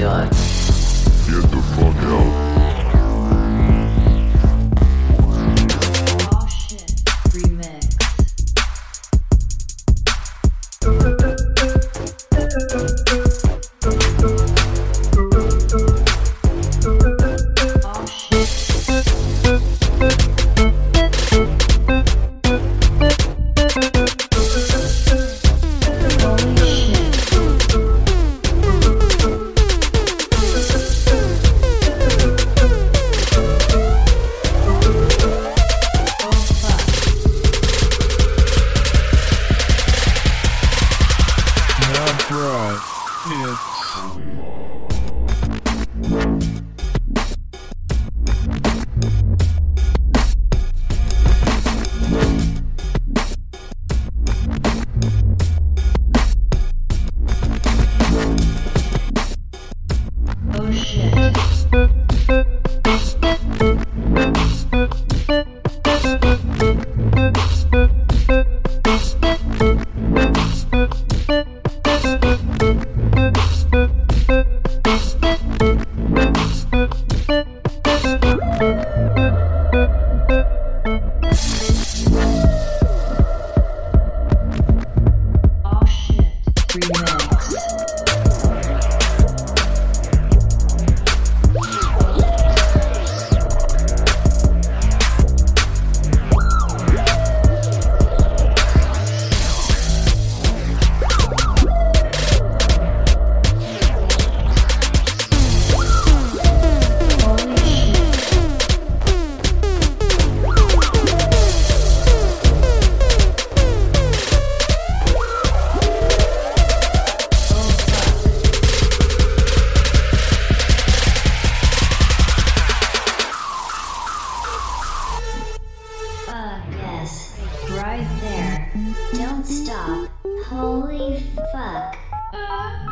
Get the fuck out. Oh, stop. Holy fuck. Fuck,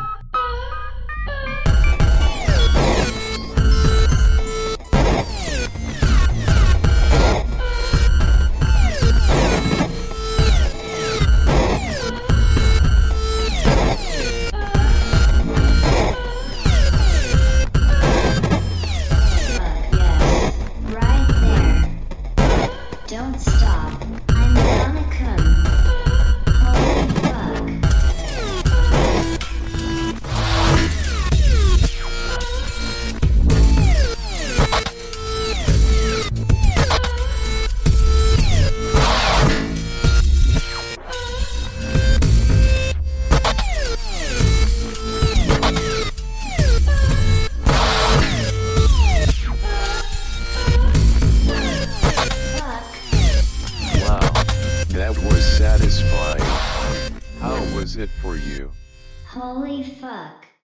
it for you? Holy fuck.